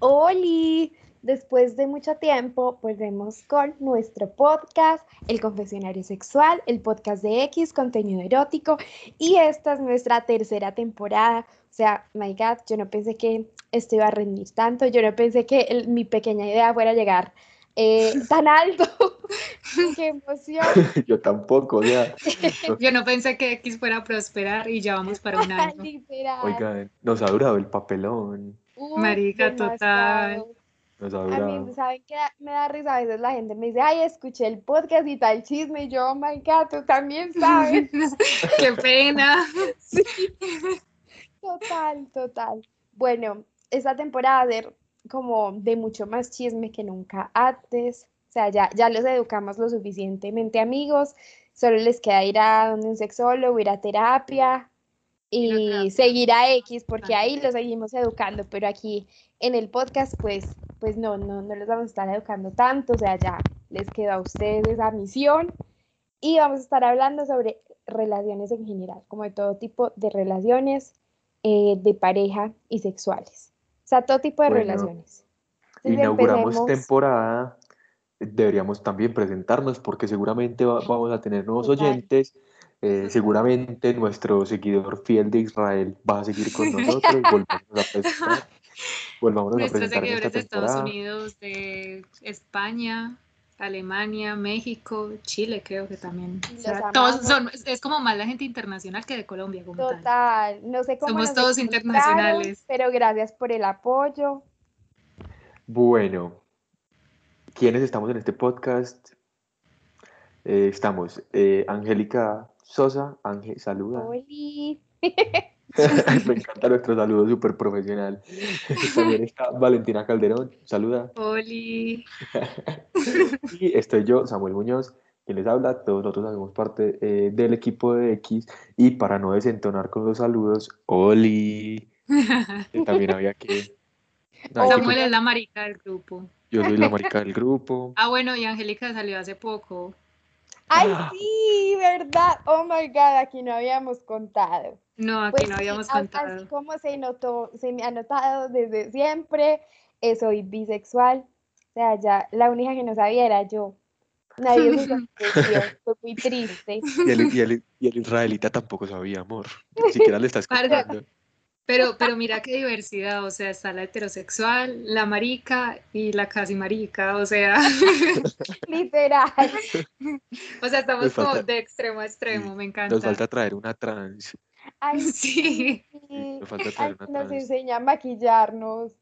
Oli, después de mucho tiempo volvemos con nuestro podcast, El Confesionario Sexual, el podcast de X, contenido erótico, y esta es nuestra tercera temporada. O sea, my God, yo no pensé que esto iba a rendir tanto, yo no pensé que el- mi pequeña idea fuera a llegar eh, tan alto. ¡Qué emoción! Yo tampoco, sea, Yo no pensé que X fuera a prosperar y ya vamos para un año. Oigan, nos ha durado el papelón, Marica, total. demasiado. ha A mí, ¿saben qué? Me da risa a veces la gente me dice, ay, escuché el podcast y tal chisme, y yo, oh my God, tú también sabes. Qué pena. Total, total. Bueno, esta temporada va a ser como de mucho más chisme que nunca antes. O sea, ya, ya los educamos lo suficientemente amigos. Solo les queda ir a donde un sexólogo, ir a terapia y seguir a X, porque Ah, ahí los seguimos educando, pero aquí en el podcast, pues, pues no, no, no los vamos a estar educando tanto. O sea, ya les quedó a ustedes esa misión. Y vamos a estar hablando sobre relaciones en general, como de todo tipo de relaciones eh, de pareja y sexuales. O sea, todo tipo de Bueno, relaciones. Entonces, Inauguramos empecemos- temporada, deberíamos también presentarnos porque seguramente va- vamos a tener nuevos Total. oyentes. Eh, seguramente nuestro seguidor fiel de Israel va a seguir con nosotros. Volvamos a presentar. Volvamos a Nuestros presentar en esta seguidores de Estados. Unidos, de España, Alemania, México, Chile, creo que también. O Los sea, todos son, es como más la gente internacional que de Colombia, como tal. Total, no sé cómo Somos todos internacionales. pero gracias por el apoyo. Bueno, ¿quiénes estamos en este podcast? Eh, estamos eh, Angélica Sosa, Ángel, saluda. Oli. Me encanta nuestro saludo súper profesional. También está Valentina Calderón, saluda. Oli. Y estoy yo, Samuel Muñoz, quien les habla. Todos nosotros hacemos parte eh, del equipo de X. Y para no desentonar con los saludos, Oli, que también había que... había que- Samuel es la marica del grupo. yo soy la marica del grupo. Ah, bueno, y Angélica salió hace poco. Ay, Ah. sí, ¿verdad? Oh my God, aquí no habíamos contado. No, aquí Pues no sí, habíamos a- Así contado. como se notó, se me ha notado desde siempre, eh, soy bisexual. O sea, ya la única que no sabía era yo. Nadie se sorprendió, fue muy triste. Y el, y el- y el israelita tampoco sabía, amor. Ni siquiera le está escuchando. Pero, pero mira qué diversidad, o sea, está la heterosexual, la marica y la casi marica, o sea, Literal. o sea, estamos Nos como de extremo a extremo, me encanta. Nos falta traer una trans. Ay, Sí. sí. Nos falta traer una nos trans. enseña a maquillarnos.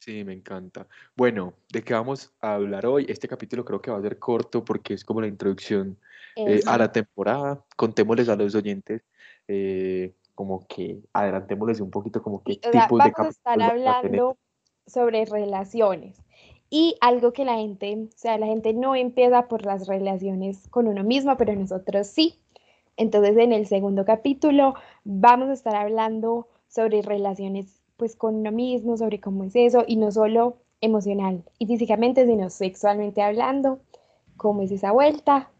Sí, me encanta. Bueno, ¿de qué vamos a hablar hoy? Este capítulo creo que va a ser corto porque es como la introducción eh, a la temporada. Contémosles a los oyentes, eh, como que adelantémosles un poquito como qué O sea, tipos de vamos a estar hablando sobre relaciones. Y algo que la gente, o sea, la gente no empieza por las relaciones con uno mismo, pero nosotros sí. Entonces, en el segundo capítulo vamos a estar hablando sobre relaciones pues con uno mismo, sobre cómo es eso, y no solo emocional y físicamente, sino sexualmente hablando, cómo es esa vuelta.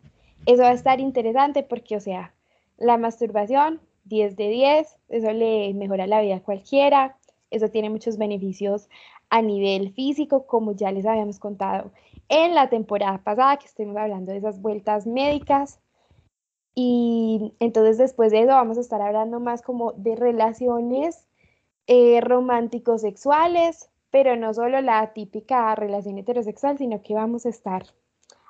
Eso va a estar interesante porque, o sea, la masturbación, 10 de 10, eso le mejora la vida a cualquiera, eso tiene muchos beneficios a nivel físico, como ya les habíamos contado en la temporada pasada, que estuvimos hablando de esas vueltas médicas. Y entonces después de eso vamos a estar hablando más como de relaciones eh, románticos sexuales, pero no solo la típica relación heterosexual, sino que vamos a estar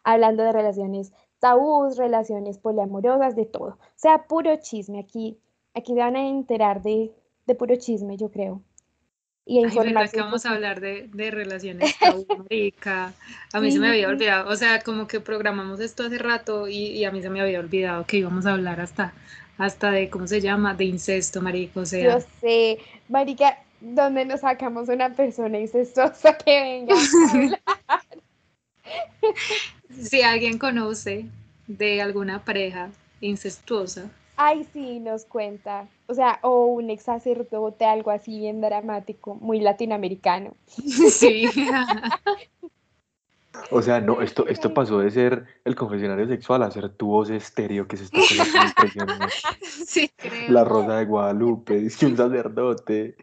hablando de relaciones tabús, relaciones poliamorosas, de todo. O sea, puro chisme. Aquí, aquí se van a enterar de, de puro chisme, yo creo. Y a Ay, verdad que vamos a hablar de, de relaciones marica. A mí se me había Sí. olvidado, o sea, como que programamos esto hace rato y, y a mí se me había olvidado que íbamos a hablar hasta, hasta de, ¿cómo se llama? De incesto, marico, o sea, Yo sé, marica, ¿dónde nos sacamos una persona incestuosa que venga a hablar? si alguien conoce de alguna pareja incestuosa, Ay, sí, nos cuenta. O sea, o un ex sacerdote, algo así bien dramático, muy latinoamericano. sí, O sea, no, esto, esto pasó de ser el confesionario sexual a ser tu voz estéreo, que es esta cosa tan impresionante. sí, creo. La Rosa de Guadalupe, es que un sacerdote.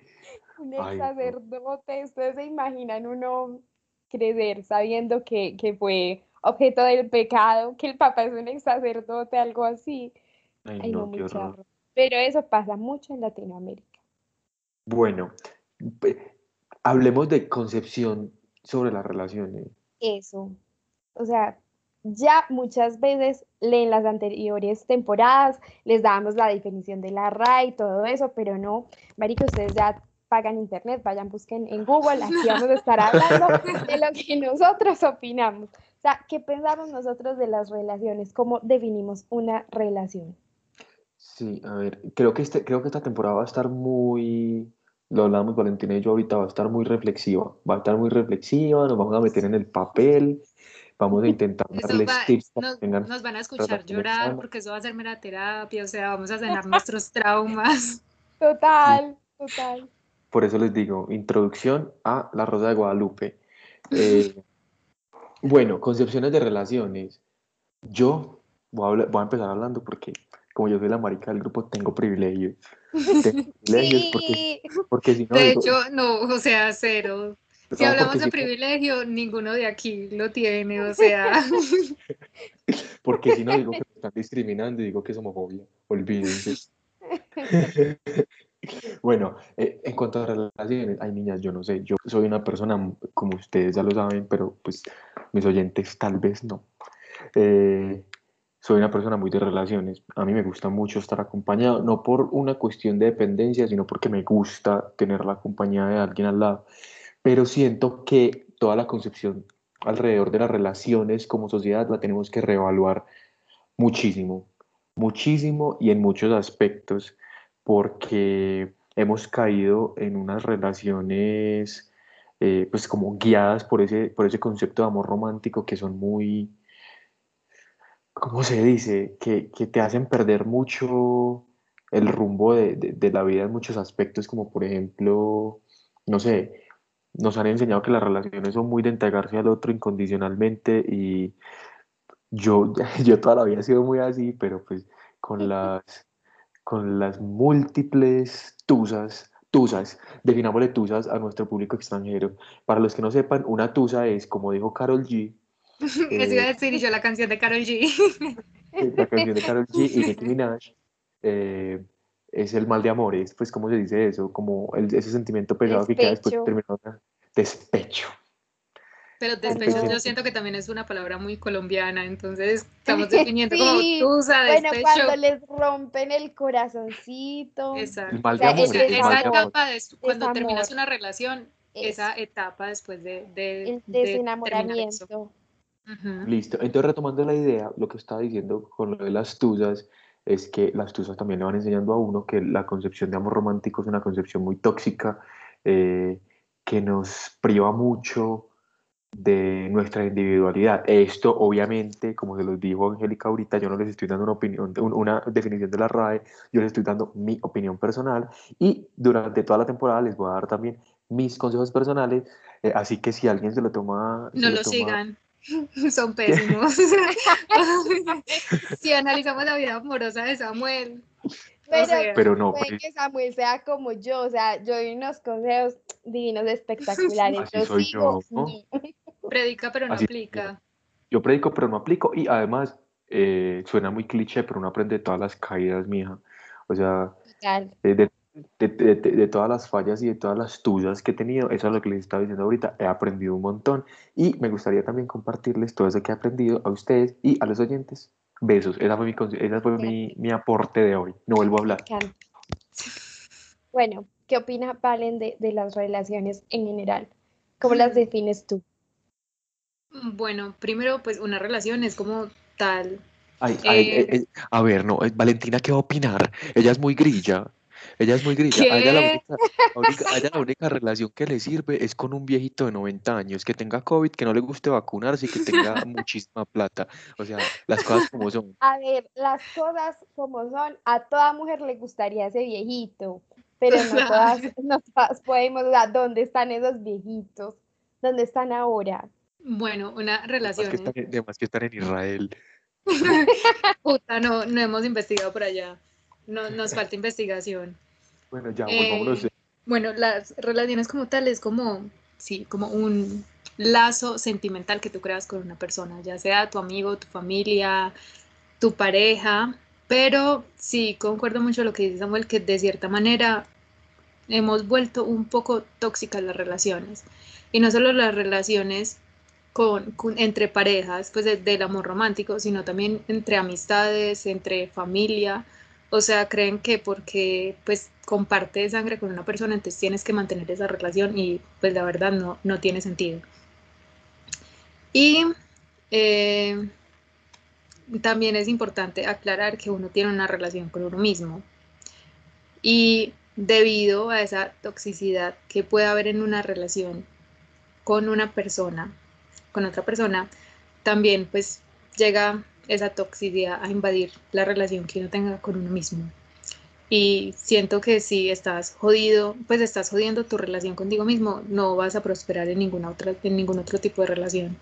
Un ex sacerdote, ustedes se imaginan uno crecer sabiendo que, que fue objeto del pecado, que el papá es un ex sacerdote, algo así. Ay, Ay, no, no, muy qué horror. charro. Pero eso pasa mucho en Latinoamérica. Bueno, hablemos de concepción sobre las relaciones. Eso. O sea, ya muchas veces en las anteriores temporadas les dábamos la definición de la RAE y todo eso, pero no, marica, ustedes ya pagan internet, vayan, busquen en Google, aquí vamos a estar hablando de lo que nosotros opinamos. O sea, ¿qué pensamos nosotros de las relaciones? ¿Cómo definimos una relación? Sí, a ver, creo que, este, creo que esta temporada va a estar muy, lo hablamos Valentina y yo ahorita, va a estar muy reflexiva, va a estar muy reflexiva, nos vamos a meter en el papel, vamos a intentar Eso darles va- tips para nos, que tengan nos van a escuchar llorar porque eso va a ser mera terapia, o sea, vamos a sanar nuestros traumas. Total, total. Por eso les digo, introducción a La Rosa de Guadalupe. Eh, bueno, concepciones de relaciones. Yo voy a, voy a empezar hablando porque como yo soy la marica del grupo, tengo privilegios. Tengo privilegios Sí, porque si no... De hecho, no, o sea, cero. Si no, hablamos de si privilegio, ninguno de aquí lo tiene, o sea, Porque si no digo que me están discriminando y digo que es homofobia. Olvídense. Bueno, eh, en cuanto a relaciones, hay niñas, yo no sé, yo soy una persona, como ustedes ya lo saben, pero pues mis oyentes tal vez no. Eh, soy una persona muy de relaciones. A mí me gusta mucho estar acompañado, no por una cuestión de dependencia, sino porque me gusta tener la compañía de alguien al lado. Pero siento que toda la concepción alrededor de las relaciones como sociedad la tenemos que reevaluar muchísimo, muchísimo y en muchos aspectos, porque hemos caído en unas relaciones eh, pues como guiadas por ese, por ese concepto de amor romántico que son muy, ¿cómo se dice? Que, que te hacen perder mucho el rumbo de, de- de la vida en muchos aspectos, como por ejemplo, no sé, nos han enseñado que las relaciones son muy de entregarse al otro incondicionalmente y yo, yo toda la he sido muy así, pero pues con las, con las múltiples tusas, tusas, definámosle tusas a nuestro público extranjero. Para los que no sepan, una tusa es, como dijo Carol G, eso iba a decir y yo la canción de Carol G. la canción de Karol G y Nicki Minaj, eh, es el mal de amores, pues, ¿cómo se dice eso? Como el- ese sentimiento pesado que queda después de Despecho. terminar una- despecho. Pero despecho Despecho. yo siento que también es una palabra muy colombiana, entonces estamos definiendo como Sí, tusa, Bueno, despecho. cuando les rompen el corazoncito. Exacto. El mal O sea, de amor, ese Esa, el es mal esa de amor. etapa, de, cuando amor. terminas una relación, Eso, esa etapa después de, de, el de Listo. Entonces, retomando la idea, lo que estaba diciendo con lo de las tusas, es que las tusas también le van enseñando a uno que la concepción de amor romántico es una concepción muy tóxica, eh, que nos priva mucho de nuestra individualidad. Esto, obviamente, como se los dijo Angélica ahorita, yo no les estoy dando una opinión, un- una definición de la RAE, yo les estoy dando mi opinión personal y durante toda la temporada les voy a dar también mis consejos personales, eh, así que si alguien se lo toma... se No lo lo sigan, son pésimos. si analizamos la vida amorosa de Samuel, Pero, sea, Pero no, puede que Samuel sea como yo, o sea, yo doy unos consejos divinos, espectaculares. Así yo soy sigo, yo, ¿no? sí. predica pero no Así- aplica. Yo predico, pero no aplico. Y además, eh, suena muy cliché, pero uno aprende de todas las caídas, mija. O sea, Total. eh, de, de- de- de- de todas las fallas y de todas las tuyas que he tenido, eso es lo que les estaba diciendo ahorita. He aprendido un montón. Y me gustaría también compartirles todo eso que he aprendido a ustedes y a los oyentes. Besos. Esa fue mi, esa fue mi, mi aporte de hoy. No vuelvo a hablar. Bueno, ¿qué opina Valen de, de las relaciones en general? ¿Cómo las Mm. defines tú? Bueno, primero, pues una relación es como tal. Ay, ay, Eh, eh, eh, a ver, no, eh, Valentina, ¿qué va a opinar? Ella es muy grilla. Ella es muy grilla. A ella, la única, la única- a ella la única relación que le sirve es con un viejito de 90 años, que tenga COVID, que no le guste vacunarse y que tenga muchísima plata. O sea, las cosas como son. A ver, las cosas como son, a toda mujer le gustaría ese viejito, pero no todas, no todas podemos, o sea, ¿dónde están esos viejitos? ¿Dónde están ahora? Bueno, una Además relación. que están, en- además que están en Israel. Puta, no, no hemos investigado por allá. No, nos falta investigación. Bueno, ya, Eh. Bueno, las relaciones como tal es como, sí, como un lazo sentimental que tú creas con una persona, ya sea tu amigo, tu familia, tu pareja, pero sí, concuerdo mucho lo que dice Samuel, que de cierta manera hemos vuelto un poco tóxicas las relaciones. Y no solo las relaciones con, entre parejas, pues del amor romántico, sino también entre amistades, entre familia. O sea, creen que porque pues comparte sangre con una persona, entonces tienes que mantener esa relación y pues la verdad no, no tiene sentido. Y eh, también es importante aclarar que uno tiene una relación con uno mismo. Y debido a esa toxicidad que puede haber en una relación con una persona, con otra persona, también pues llega esa toxicidad a invadir la relación que uno tenga con uno mismo. Y siento que si estás jodido, pues estás jodiendo tu relación contigo mismo, no vas a prosperar en ninguna otra, en ningún otro tipo de relación.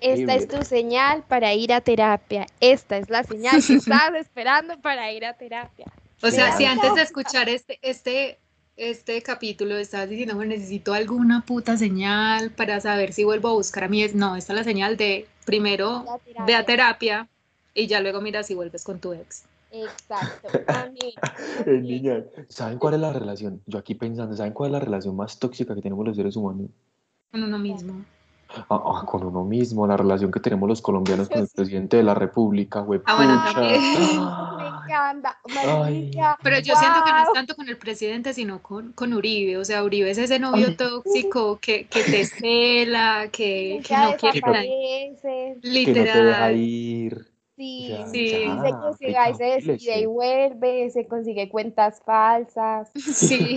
Esta es tu señal para ir a terapia. Esta es la señal que estás esperando para ir a terapia. O sea, si antes de escuchar este, este, este capítulo estabas diciendo, bueno, necesito alguna puta señal para saber si vuelvo a buscar a mí, no, esta es la señal de primero ve a terapia y ya luego mira si vuelves con tu ex. Exacto. Niña, ¿saben cuál es la relación? Yo aquí pensando, ¿saben cuál es la relación más tóxica que tenemos los seres humanos? Con uno mismo. Ah, ah, con uno mismo, la relación que tenemos los colombianos con el presidente de la República, güey. Ah, bueno, también. Pero yo siento que no es tanto con el presidente, sino con, con Uribe. O sea, Uribe es ese novio tóxico que, que te cela, que, que no quiere Literal. Que no te deja ir. Sí, sí. dice que se va y se decide y vuelve, se consigue cuentas falsas. Sí.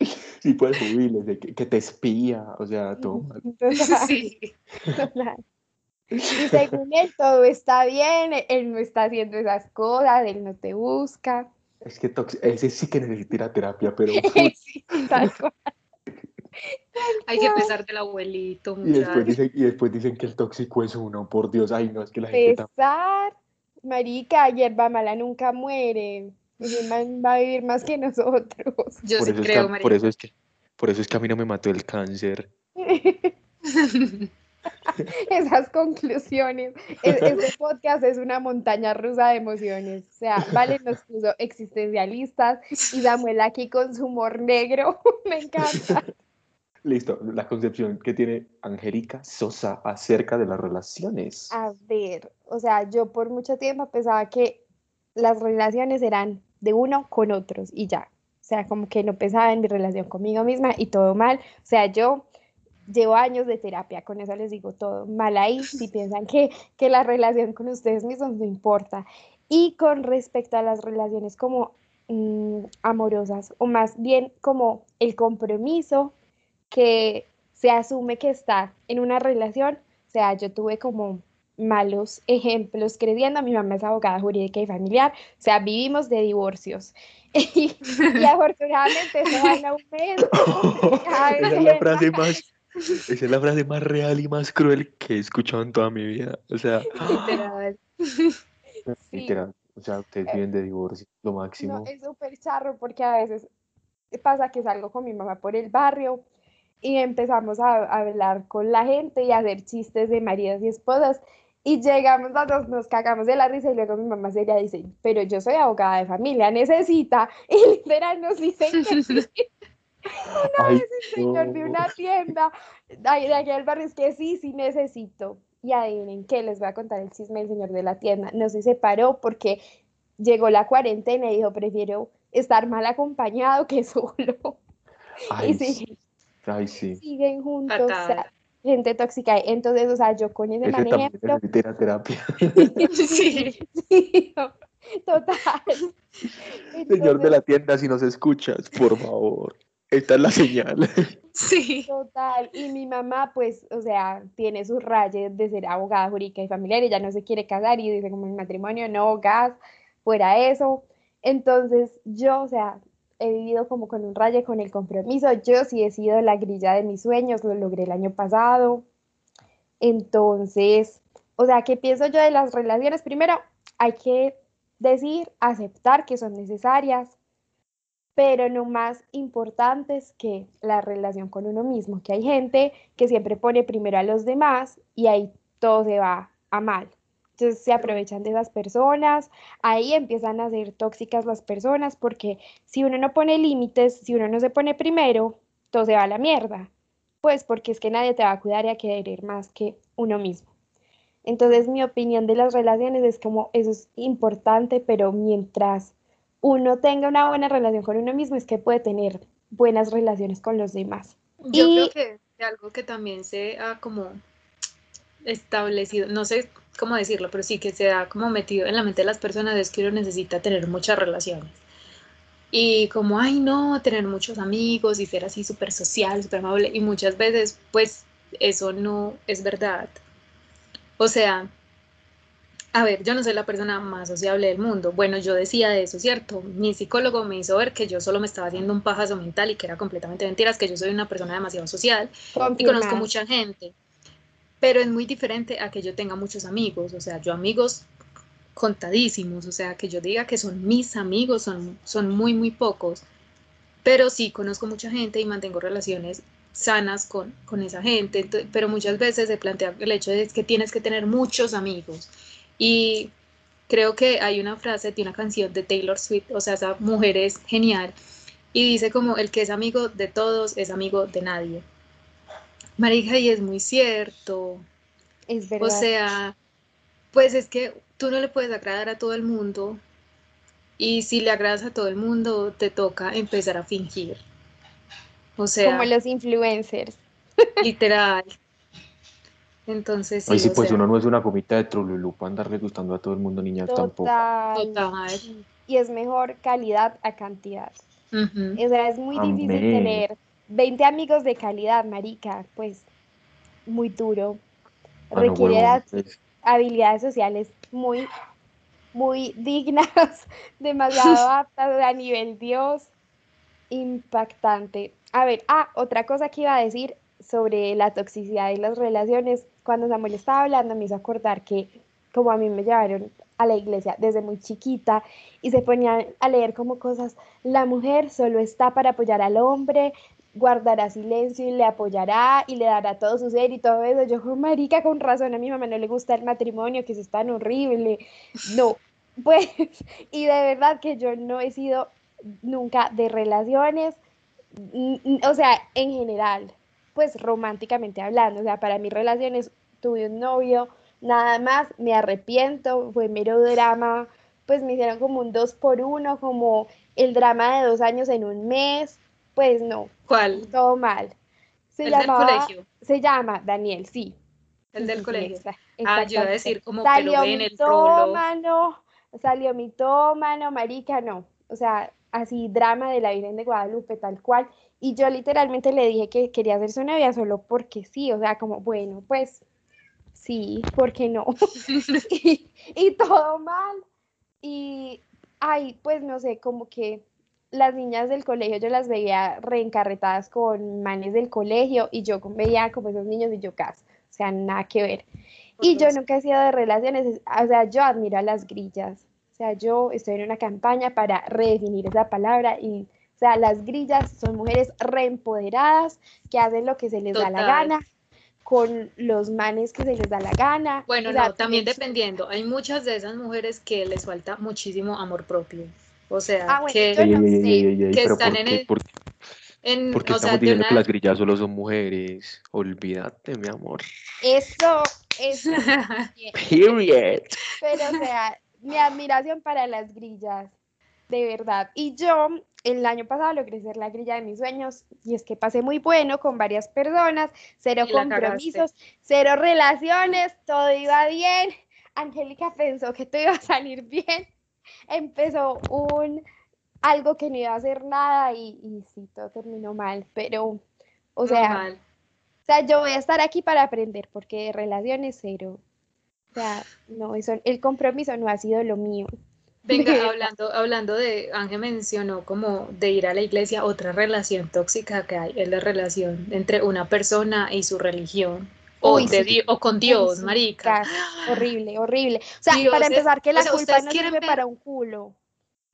sí puedes subirles, que, que, te espía, o sea, todo mal. Sí. Y según él todo está bien, él no está haciendo esas cosas, él no te busca. Es que ese sí que necesita terapia, pero... sí, tal cual. Hay que pesar del abuelito. Y después, dicen, y después dicen que el tóxico es uno, por Dios, ay no, es que la gente... Pesar, marica, hierba mala nunca muere va a vivir más que nosotros. Yo por sí creo, María. Por eso, es que, por eso es que a mí no me mató el cáncer. Esas conclusiones. Este podcast es una montaña rusa de emociones. O sea, Vale nos puso existencialistas y Samuel aquí con su humor negro. me encanta. Listo, la concepción que tiene Angélica Sosa acerca de las relaciones. A ver, o sea, yo por mucho tiempo pensaba que las relaciones eran de uno con otros y ya. O sea, como que no pensaba en mi relación conmigo misma y todo mal. O sea, yo llevo años de terapia, con eso les digo todo mal ahí, si piensan que, que la relación con ustedes mismos no importa. Y con respecto a las relaciones como mm, amorosas, o más bien como el compromiso que se asume que está en una relación, o sea, yo tuve como malos ejemplos creciendo. Mi mamá es abogada jurídica y familiar, o sea, vivimos de divorcios. y, afortunadamente eso va en aumento. Esa es la frase más... Esa es la frase más real y más cruel que he escuchado en toda mi vida. O sea, literal. literal. O sea, ustedes eh, viven de divorcio, lo máximo. No, es súper charro porque a veces pasa que salgo con mi mamá por el barrio y empezamos a, a hablar con la gente y a hacer chistes de maridos y esposas y llegamos a nos, nos cagamos de la risa y luego mi mamá sería dice, pero yo soy abogada de familia, necesita. Y literal nos dicen que sí. Una vez el señor de una tienda de aquí del barrio es que sí, sí necesito. Y adivinen qué, les voy a contar el chisme del señor de la tienda. No se separó porque llegó la cuarentena y dijo, prefiero estar mal acompañado que solo. Ay, y sí. Ay, sí. siguen juntos gente tóxica. Entonces, o sea, yo con ese, ese ejemplo. terapia. sí, sí, total. Señor de la tienda, si nos escuchas, por favor. Esta es la señal. Sí. Total. Y mi mamá, pues, o sea, tiene sus rayes de ser abogada jurídica y familiar. Ella no se quiere casar y dice como el matrimonio, no, gas, fuera eso. Entonces, yo, o sea, he vivido como con un rayo con el compromiso. Yo sí he sido la grilla de mis sueños, lo logré el año pasado. Entonces, o sea, ¿qué pienso yo de las relaciones? Primero, hay que decir, aceptar que son necesarias, pero no más importantes que la relación con uno mismo, que hay gente que siempre pone primero a los demás y ahí todo se va a mal. Entonces se aprovechan de esas personas, ahí empiezan a ser tóxicas las personas porque si uno no pone límites, si uno no se pone primero, todo se va a la mierda. Pues porque es que nadie te va a cuidar y a querer más que uno mismo. Entonces mi opinión de las relaciones es como eso es importante, pero mientras uno tenga una buena relación con uno mismo es que puede tener buenas relaciones con los demás. Yo creo que algo que también se ha como establecido, no sé cómo decirlo, pero sí que se ha como metido en la mente de las personas es que uno necesita tener muchas relaciones. Y como, ay, no, tener muchos amigos y ser así súper social, súper amable. Y muchas veces, pues, eso no es verdad. O sea, a ver, yo no soy la persona más sociable del mundo. Bueno, yo decía de eso, ¿cierto? Mi psicólogo me hizo ver que yo solo me estaba haciendo un pajazo mental y que era completamente mentiras, que yo soy una persona demasiado social y conozco mucha gente. Pero es muy diferente a que yo tenga muchos amigos, o sea, yo amigos contadísimos, o sea, que yo diga que son mis amigos, son, son muy, muy pocos, pero sí conozco mucha gente y mantengo relaciones sanas con, con esa gente, pero muchas veces se plantea el hecho de que tienes que tener muchos amigos y creo que hay una frase de una canción de Taylor Swift, o sea, esa mujer es genial y dice como el que es amigo de todos es amigo de nadie. Marija, y es muy cierto. Es verdad. O sea, pues es que tú no le puedes agradar a todo el mundo y si le agradas a todo el mundo te toca empezar a fingir. O sea, como los influencers. Literal. Entonces, sí, Ay, sí pues uno no es una comita de trululú para andarle gustando a todo el mundo, niñas tampoco. Total. Y es mejor calidad a cantidad. O sea, es muy difícil tener 20 amigos de calidad, marica, pues muy duro. Ah, Requiere pues. habilidades sociales muy, muy dignas, demasiado aptas a nivel Dios, impactante. A ver, ah, otra cosa que iba a decir sobre la toxicidad y las relaciones, cuando Samuel estaba hablando me hizo acordar que como a mí me llevaron a la iglesia desde muy chiquita y se ponían a leer como cosas, la mujer solo está para apoyar al hombre, guardará silencio y le apoyará y le dará todo su ser y todo eso. Yo, como marica, con razón, a mi mamá no le gusta el matrimonio, que eso es tan horrible. No, pues, y de verdad que yo no he sido nunca de relaciones, o sea, en general, pues románticamente hablando, o sea, para mis relaciones tuve un novio, nada más, me arrepiento, fue mero drama, pues me hicieron como un dos por uno, como el drama de dos años en un mes, pues no. ¿Cuál? Todo mal. Se ¿El del colegio? Se llama Daniel, sí. El del colegio. ah, yo iba a decir como salió que lo ven el mitómano, Salió mitómano, marica, no. O sea, así drama de la Virgen de Guadalupe, tal cual. Y yo literalmente le dije que quería ser su novia solo porque sí, o sea, como, bueno, pues sí, ¿por qué no? y, y todo mal. Y, ay, pues no sé, como que las niñas del colegio yo las veía reencarretadas con manes del colegio y yo veía como esos niños y yo caso, o sea, nada que ver. Y yo nunca he sido de relaciones, o sea, yo admiro a las grillas, o sea, yo estoy en una campaña para redefinir esa palabra y, sea, las grillas son mujeres reempoderadas que hacen lo que se les da la gana con los manes que se les da la gana. Bueno, no, también dependiendo, hay muchas de esas mujeres que les falta muchísimo amor propio. O sea, ah, que, están en el... ¿Por, en, porque estamos diciendo que las grillas solo son mujeres? Olvídate, mi amor. Eso, eso. Period. Pero, o sea, mi admiración para las grillas, de verdad. Y yo, el año pasado logré ser la grilla de mis sueños y es que pasé muy bueno con varias personas, cero compromisos, cero relaciones, todo iba bien. Angélica pensó que todo iba a salir bien empezó un algo que no iba a hacer nada y, y sí, todo terminó mal, pero, o sea, o sea, yo voy a estar aquí para aprender porque relaciones cero. O sea, no, eso, el compromiso no ha sido lo mío. Venga, hablando, hablando de, Ángel mencionó como de ir a la iglesia, otra relación tóxica que hay es la relación entre una persona y su religión. O, o con Dios, marica. Horrible, horrible. O sea, para empezar, que la culpa no sirve para un culo.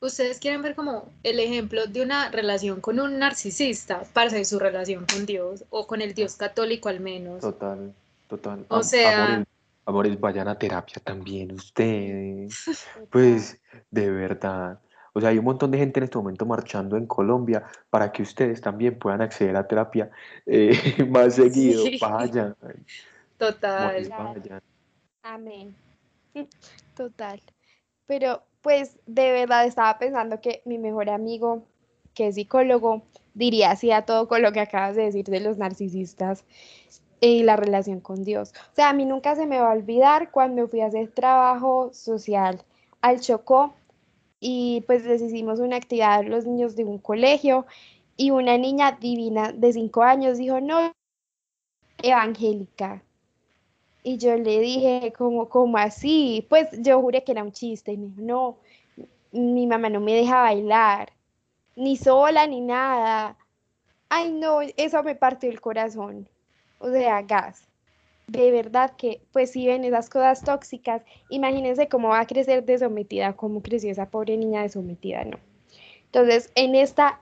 Ustedes quieren ver como el ejemplo de una relación con un narcisista para hacer su relación con Dios o con el Dios católico al menos. Total, total. O Am- sea- Amores, amores, vayan a terapia también ustedes. Pues, de verdad. O sea, hay un montón de gente en este momento marchando en Colombia para que ustedes también puedan acceder a terapia eh, más seguido. Sí. Vayan, Total. vayan. Amén. Total. Pero pues de verdad estaba pensando que mi mejor amigo, que es psicólogo, diría así a todo con lo que acabas de decir de los narcisistas y la relación con Dios. O sea, a mí nunca se me va a olvidar cuando fui a hacer trabajo social al Chocó y pues les hicimos una actividad a los niños de un colegio y una niña divina de cinco años dijo, no, evangélica. Y yo le dije, como, como así? Pues yo juré que era un chiste. Y me dijo, no, mi mamá no me deja bailar, ni sola, ni nada. Ay, no, eso me partió el corazón. O sea, gas. De verdad que, pues si ven esas cosas tóxicas, imagínense cómo va a crecer de sometida, cómo creció esa pobre niña de sometida, ¿no? Entonces, en esta,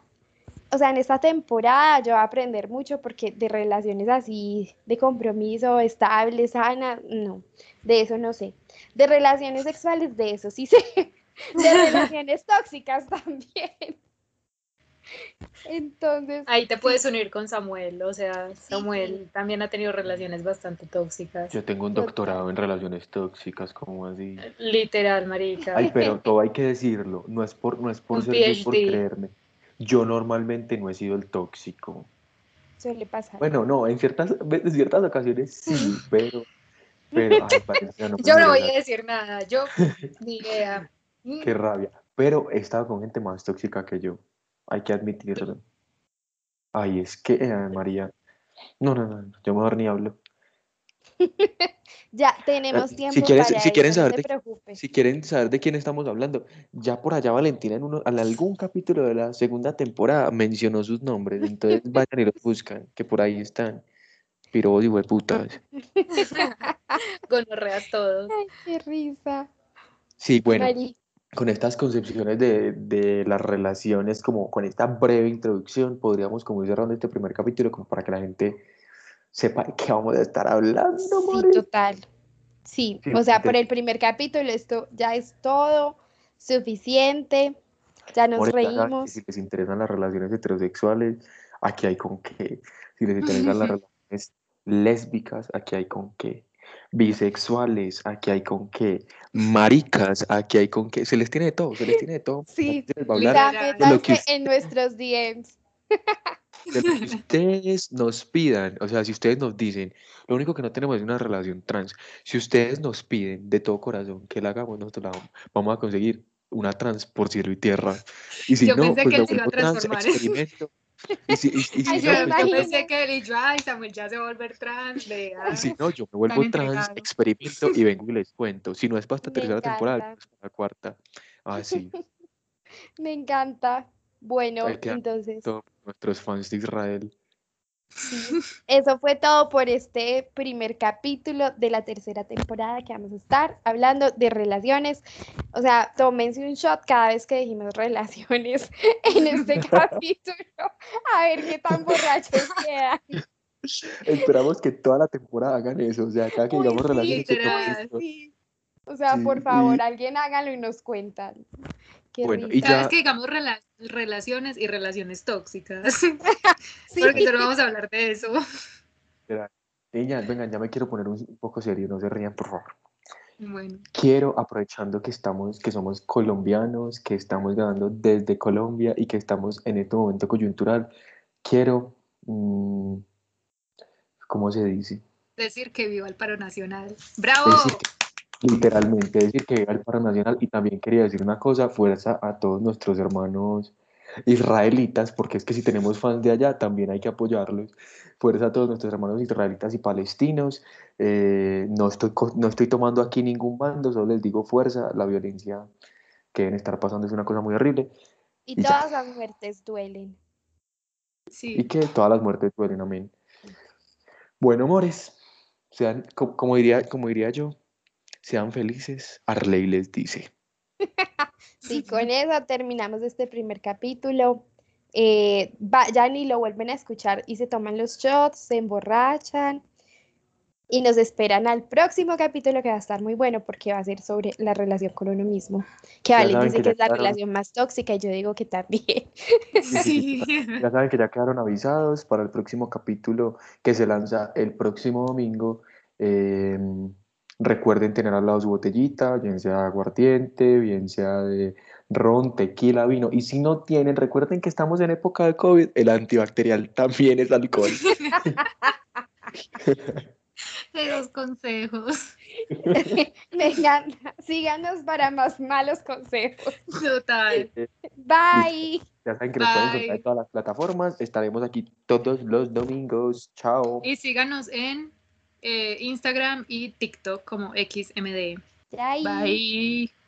o sea, en esta temporada yo voy a aprender mucho porque de relaciones así, de compromiso, estable, sana, no, de eso no sé. De relaciones sexuales, de eso sí sé. De relaciones tóxicas también. Entonces, Ahí te puedes unir con Samuel, o sea, Samuel también ha tenido relaciones bastante tóxicas. Yo tengo un doctorado en relaciones tóxicas, como así? Literal, marica. Ay, pero todo hay que decirlo, no es por, no es por Un ser yo, por creerme. Yo normalmente no he sido el tóxico. suele pasar. Bueno, no, en ciertas, en ciertas ocasiones sí, pero, pero, ay, no Yo no voy a decir nada, yo ni idea. Qué rabia. Pero he estado con gente más tóxica que yo, hay que admitirlo. Ay, es que, eh, María, no, no, no, no, yo mejor ni hablo. Ya tenemos si tiempo quieres- para si quieren eso, saber te de- preocupes. Si quieren saber de quién estamos hablando, ya por allá Valentina en, uno, en algún capítulo de la segunda temporada mencionó sus nombres, entonces vayan y los buscan, que por ahí están. Pirobos y hueputas. Gonorreas todos. Ay, qué risa. Sí, bueno, con estas concepciones de, de las relaciones, como con esta breve introducción, podríamos como ir cerrando este primer capítulo como para que la gente sepa de qué vamos a estar hablando, sí, total. Sí, Sí, o sea, por el primer capítulo esto ya es todo suficiente. Ya nos More, reímos. Si les interesan las relaciones heterosexuales, aquí hay con qué. Si les interesan las relaciones lésbicas, aquí hay con qué. Bisexuales, aquí hay con qué. Maricas, aquí hay con qué. Se les tiene de todo, se les tiene de todo. Sí, se les va a O hablar sea, Literal. de lo que en nuestros DMs. de lo que ustedes nos pidan, o sea, si ustedes nos dicen, lo único que no tenemos es una relación trans, si ustedes nos piden de todo corazón que la hagamos, nosotros la vamos, vamos a conseguir una trans por cielo y tierra. Y si Yo no, pensé pues que se iba a transformar. experimento. Y si, y- y si Ay, no, Yo, me pues pensé que yo, ay, Samuel ya se va a volver trans, vea. y si no, yo me vuelvo Tan trans, entregado. experimento y vengo y les cuento. Si no es para esta Me tercera temporada, encanta. es para la cuarta. Ah, sí, Me encanta. Bueno, entonces, todos nuestros fans de Israel. Sí, eso fue todo por este primer capítulo de la tercera temporada que vamos a estar hablando de relaciones. O sea, tómense un shot cada vez que dijimos relaciones en este capítulo. A ver qué tan borrachos quedan. Esperamos que toda la temporada hagan eso, o sea, cada que Uy, digamos sí, relaciones literal. Sí. O sea, Sí, por favor, alguien hágalo y nos cuentan. Qué Bueno, y Cada ya- vez que digamos rela- relaciones y relaciones tóxicas, Sí. porque solo vamos a hablar de eso. Niñas, vengan, ya me quiero poner un poco serio, no se rían, por favor. Bueno, Quiero, aprovechando que estamos, que somos colombianos, que estamos grabando desde Colombia y que estamos en este momento coyuntural, quiero, mm, ¿cómo se dice? decir que viva el paro nacional. ¡Bravo! Decir que- literalmente decir que viva el paro nacional y también quería decir una cosa, fuerza a todos nuestros hermanos israelitas, porque es que si tenemos fans de allá también hay que apoyarlos. Fuerza a todos nuestros hermanos israelitas y palestinos. Eh, no, estoy, no estoy tomando aquí ningún bando, solo les digo fuerza, la violencia que deben estar pasando es una cosa muy horrible Y y ya. todas las muertes duelen. Sí. y que todas las muertes duelen, amén. Bueno, amores, sean, co- como, diría, como diría yo, sean felices, Arley les dice. Y con eso terminamos este primer capítulo. Eh, vayan y lo vuelven a escuchar y se toman los shots, se emborrachan y nos esperan al próximo capítulo que va a estar muy bueno porque va a ser sobre la relación con uno mismo. Que saben dice que es la quedaron- relación más tóxica y yo digo que también. Sí. Ya saben que ya quedaron avisados para el próximo capítulo que se lanza el próximo domingo. Eh, recuerden tener al lado su botellita, bien sea aguardiente, bien sea de ron, tequila, vino. Y si no tienen, recuerden que estamos en época de COVID, el antibacterial también es alcohol. Esos consejos. Vengan, síganos para más malos consejos. Total. Bye. Ya saben que nos pueden encontrar Bye. en todas las plataformas. Estaremos aquí todos los domingos. Chao. Y síganos en eh, Instagram y TikTok como XMD. Bye. Bye.